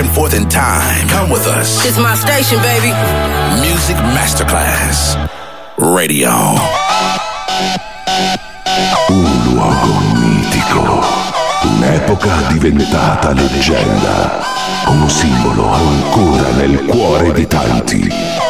and forth in time. Come with us. It's my station, baby. Music Masterclass Radio. Un luogo mitico, un'epoca diventata leggenda, un simbolo ancora nel cuore di tanti.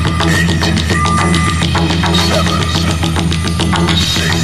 Sing.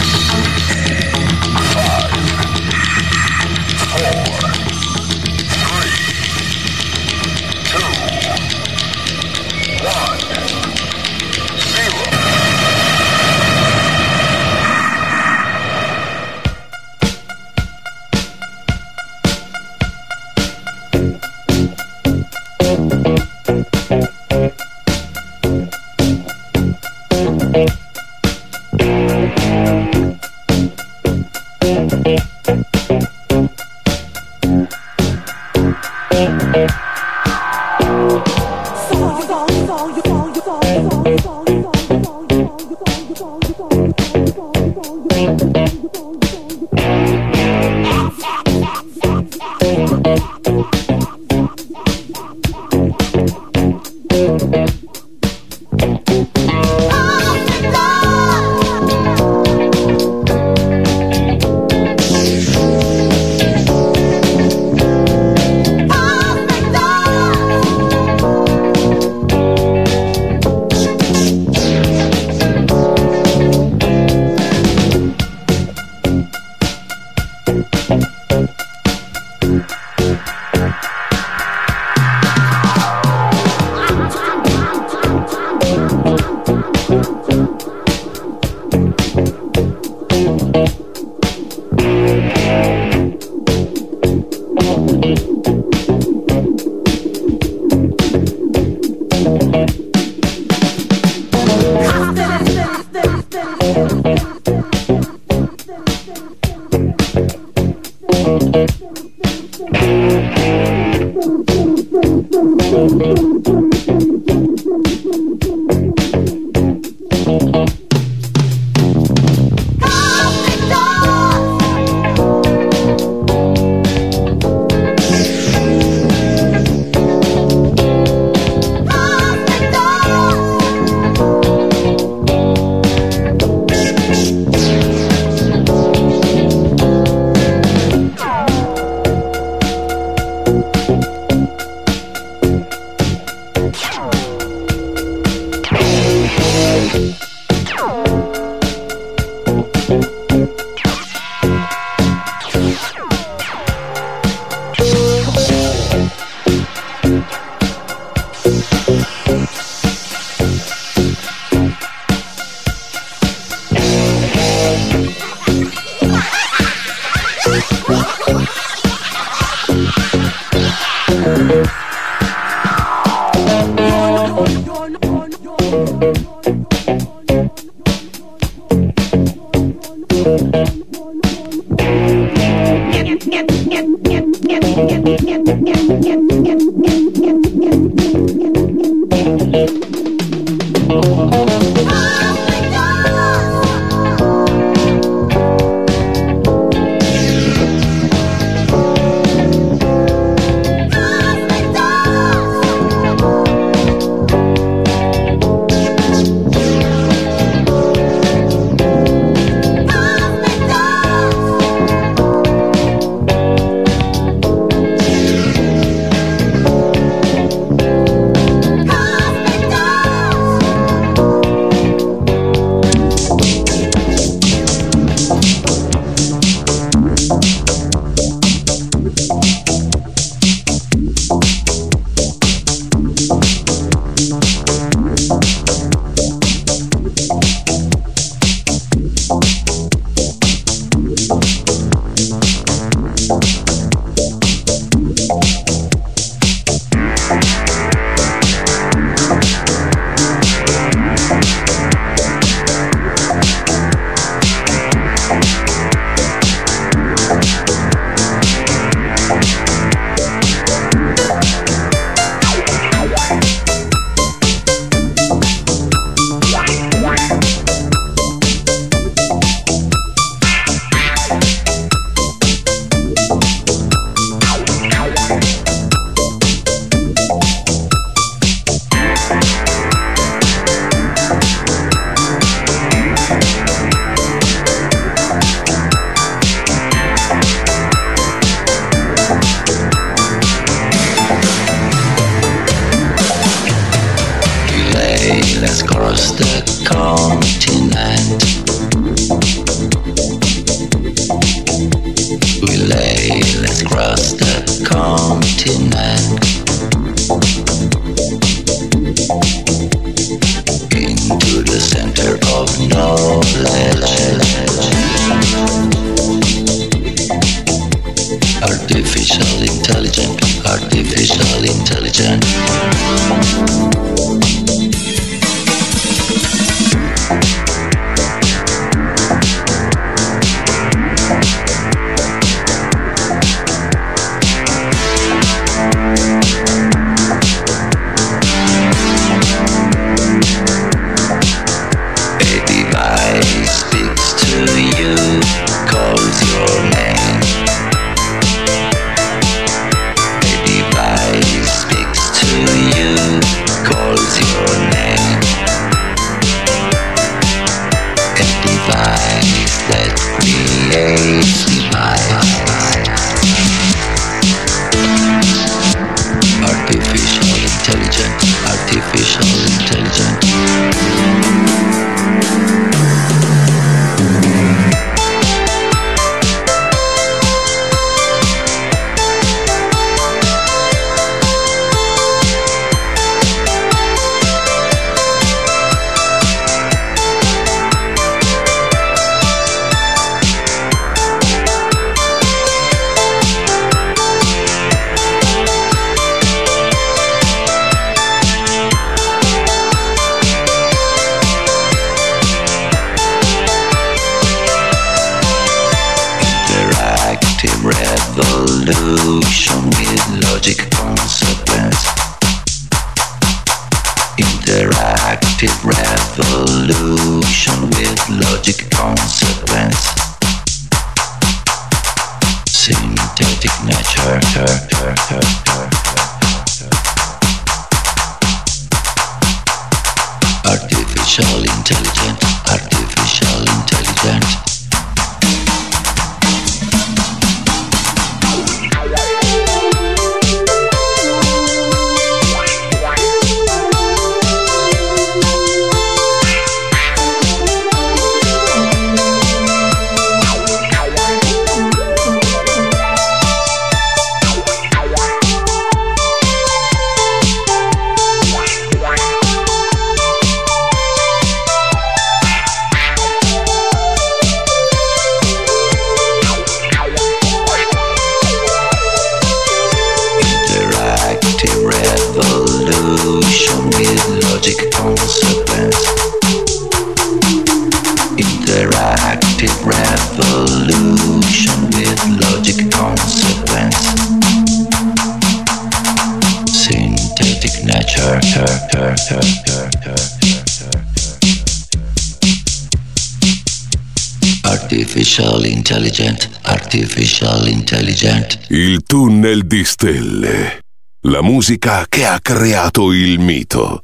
Intelligent, Artificial Intelligent. Il tunnel di stelle. La musica che ha creato il mito.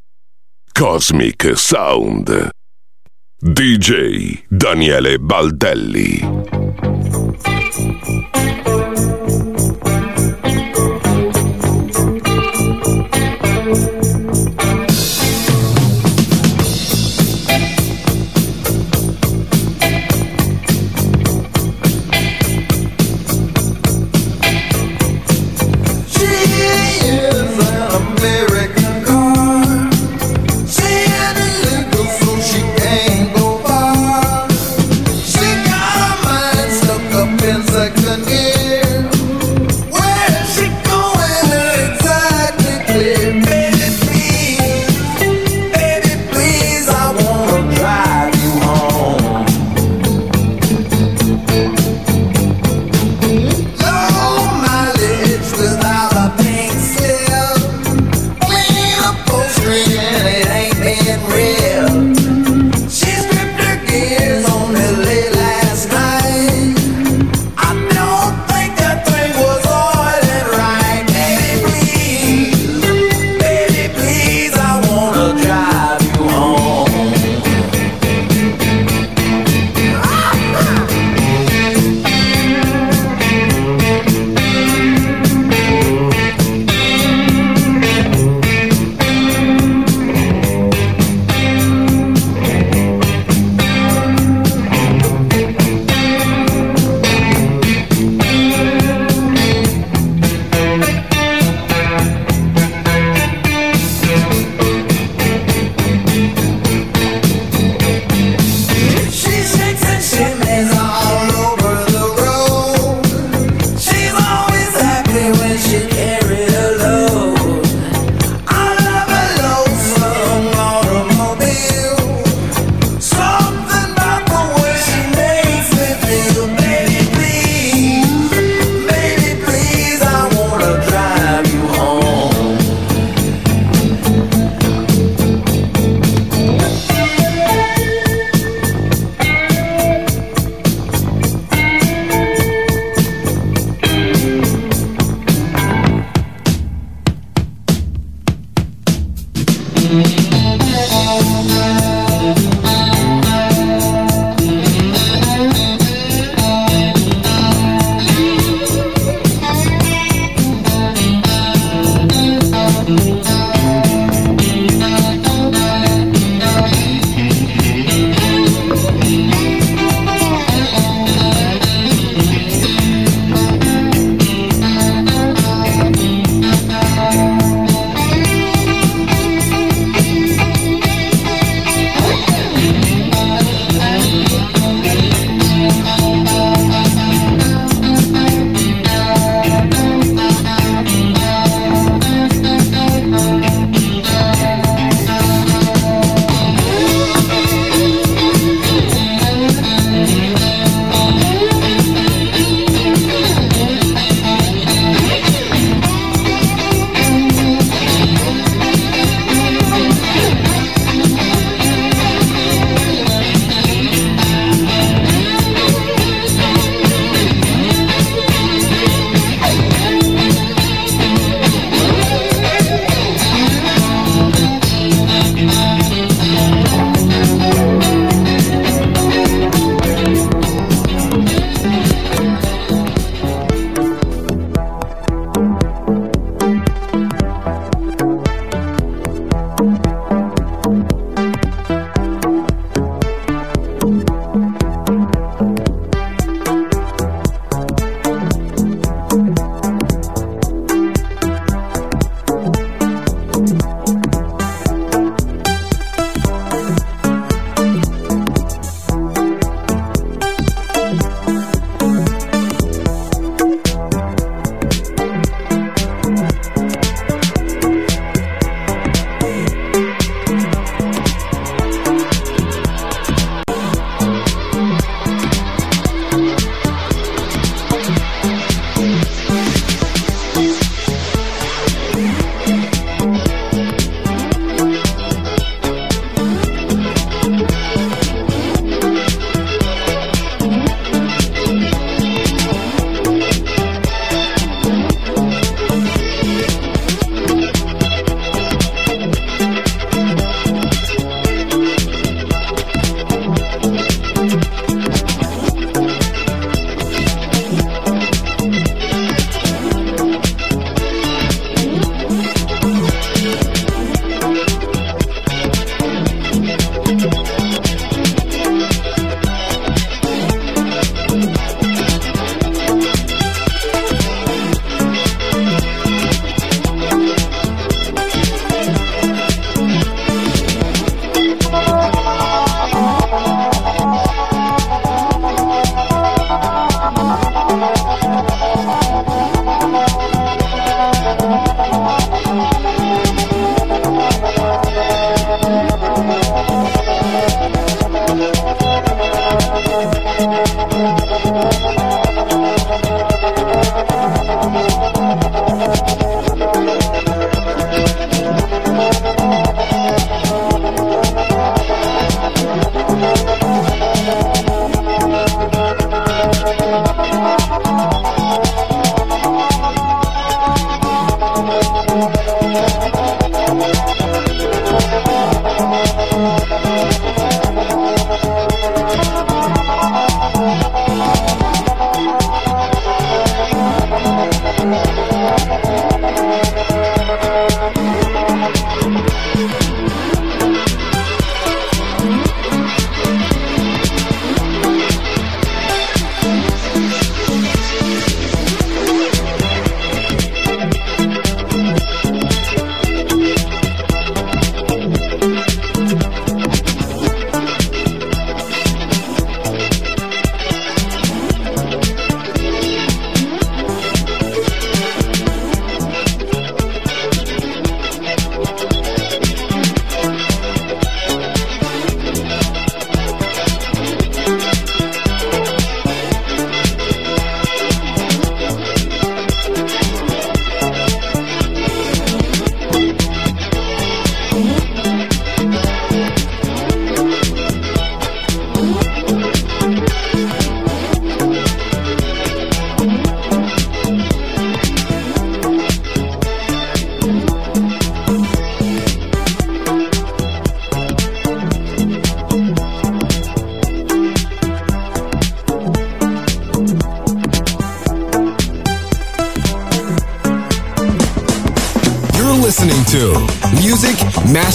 Cosmic Sound. DJ Daniele Baldelli.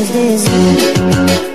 was this?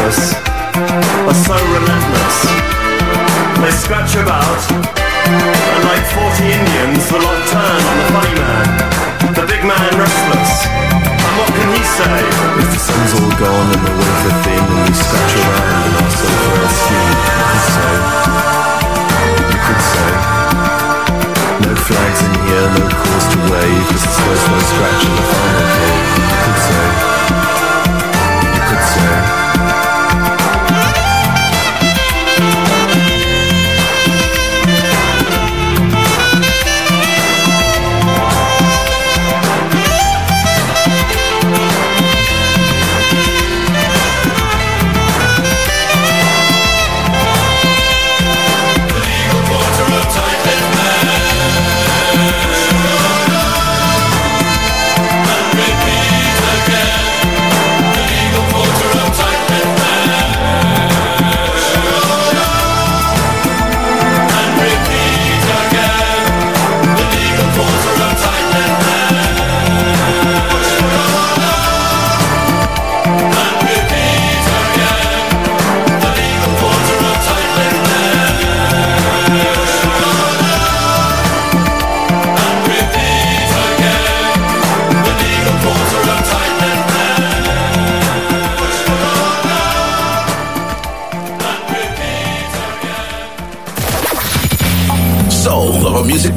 Restless, are so relentless. They scratch about, and like 40 Indians, the lot turn on the funny man, the big man restless. And what can he say? If the sun's all gone and the wafer thin and we scratch around in our sulfur skin, you could say, you could say, no flags in here, no cause to wave, cause it's first no scratch in the final cave. You could say, you could say.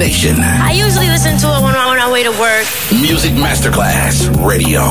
Nation. I usually listen to it when I'm on my way to work. Music Masterclass Radio.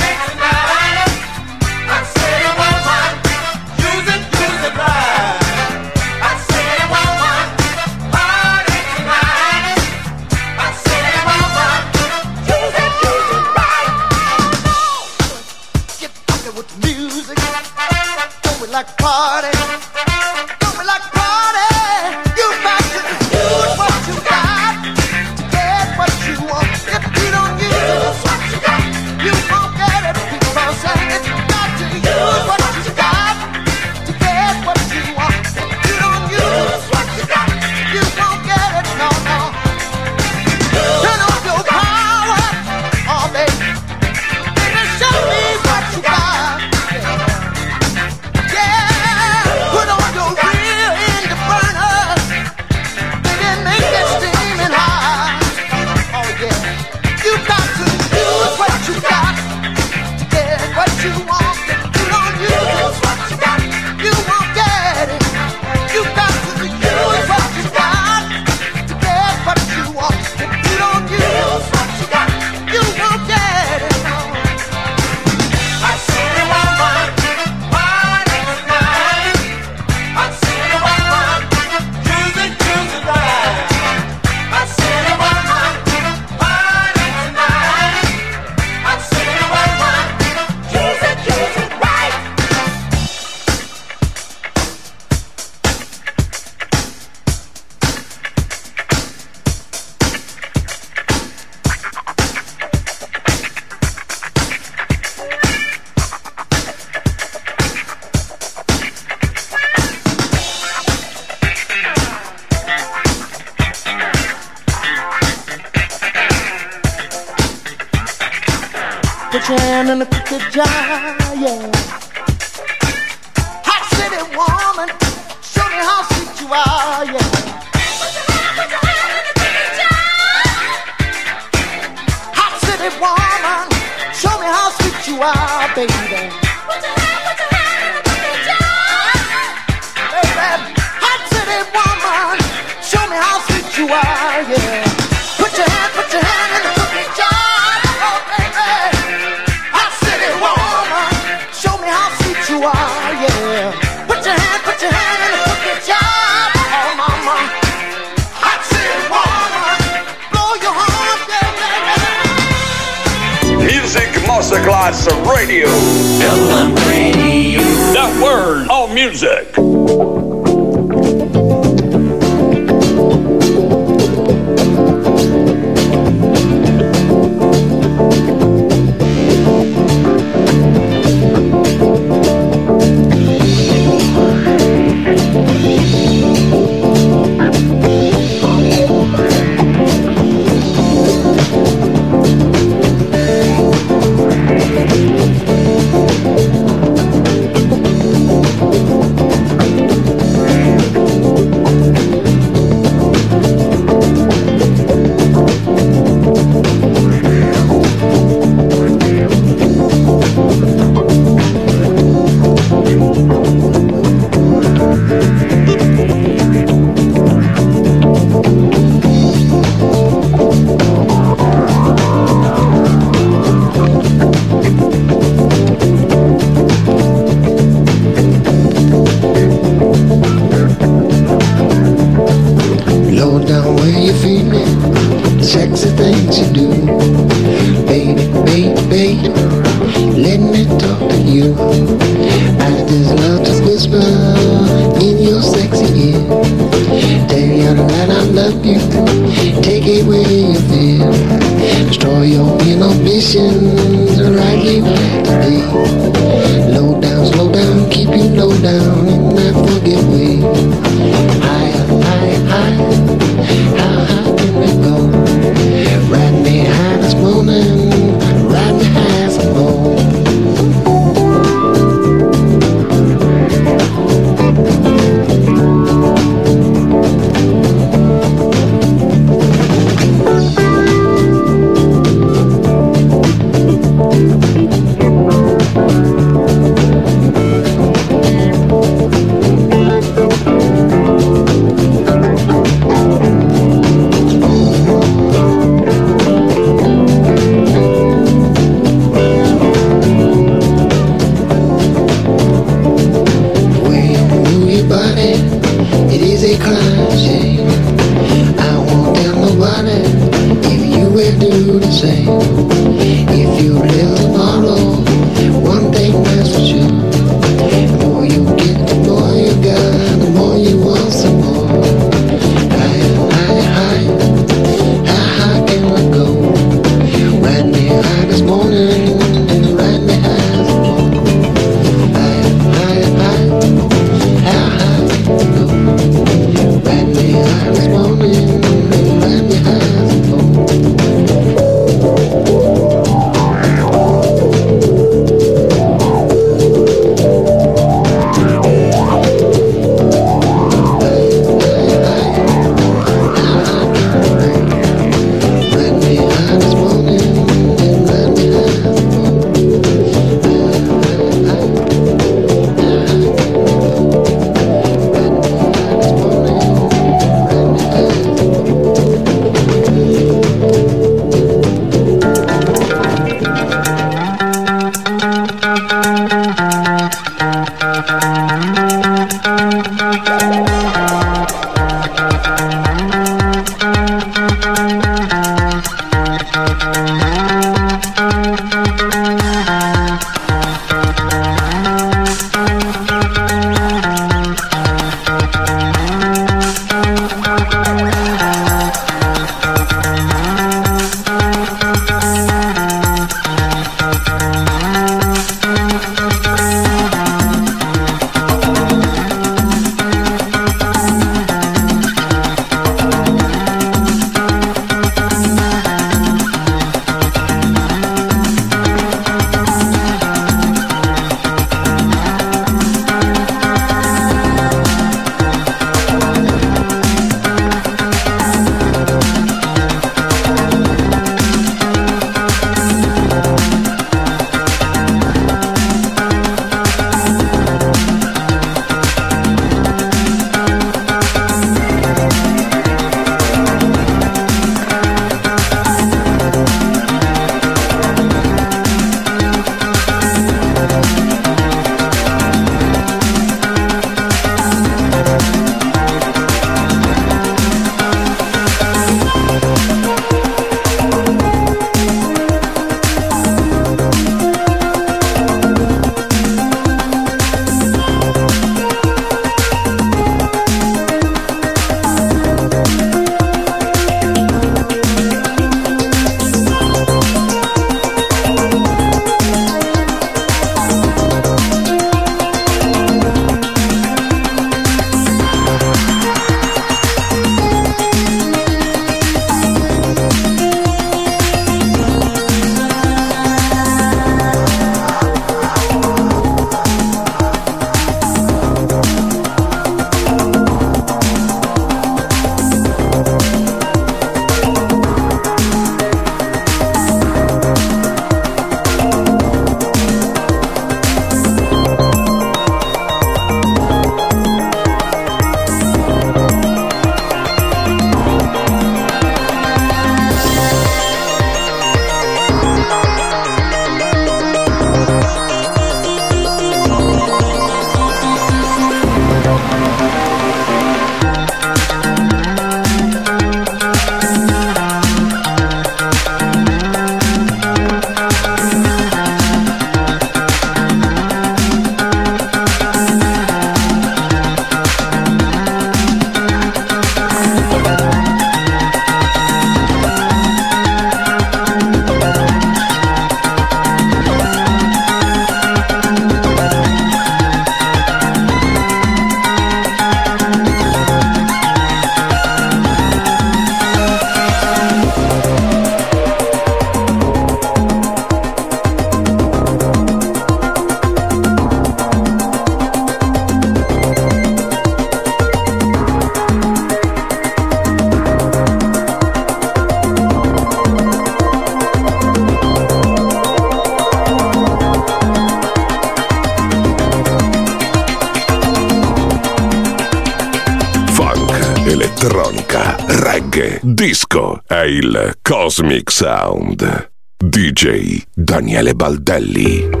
Daniele Baldelli.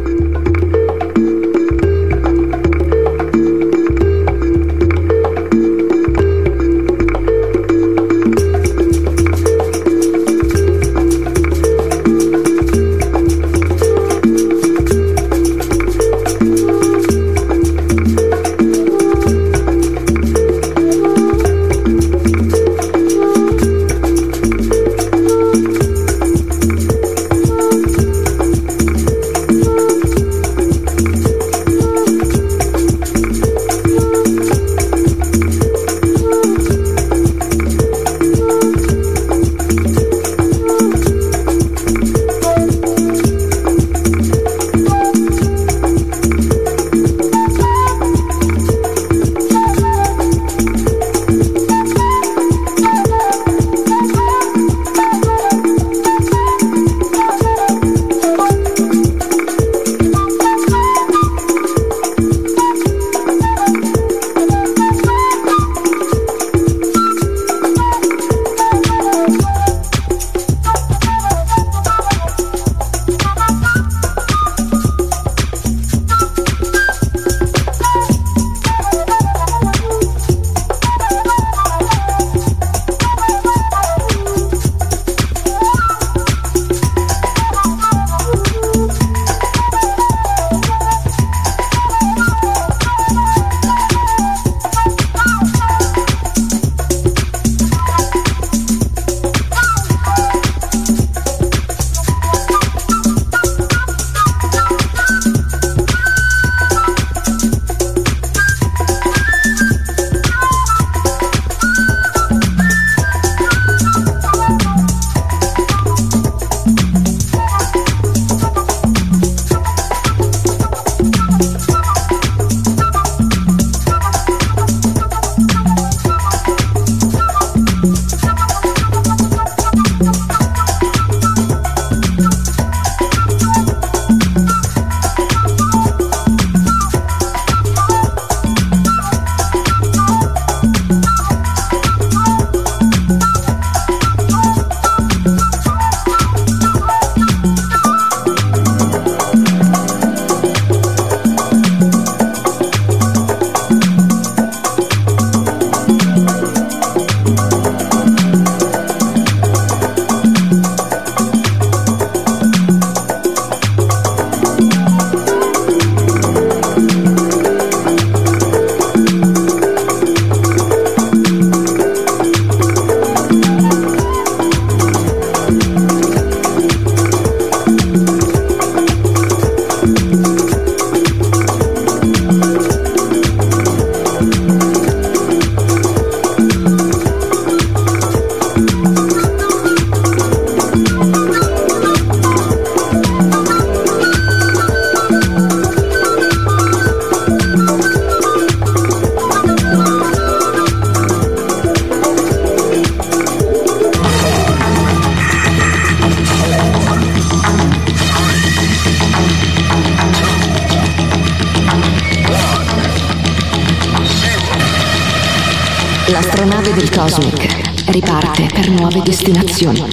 Producción.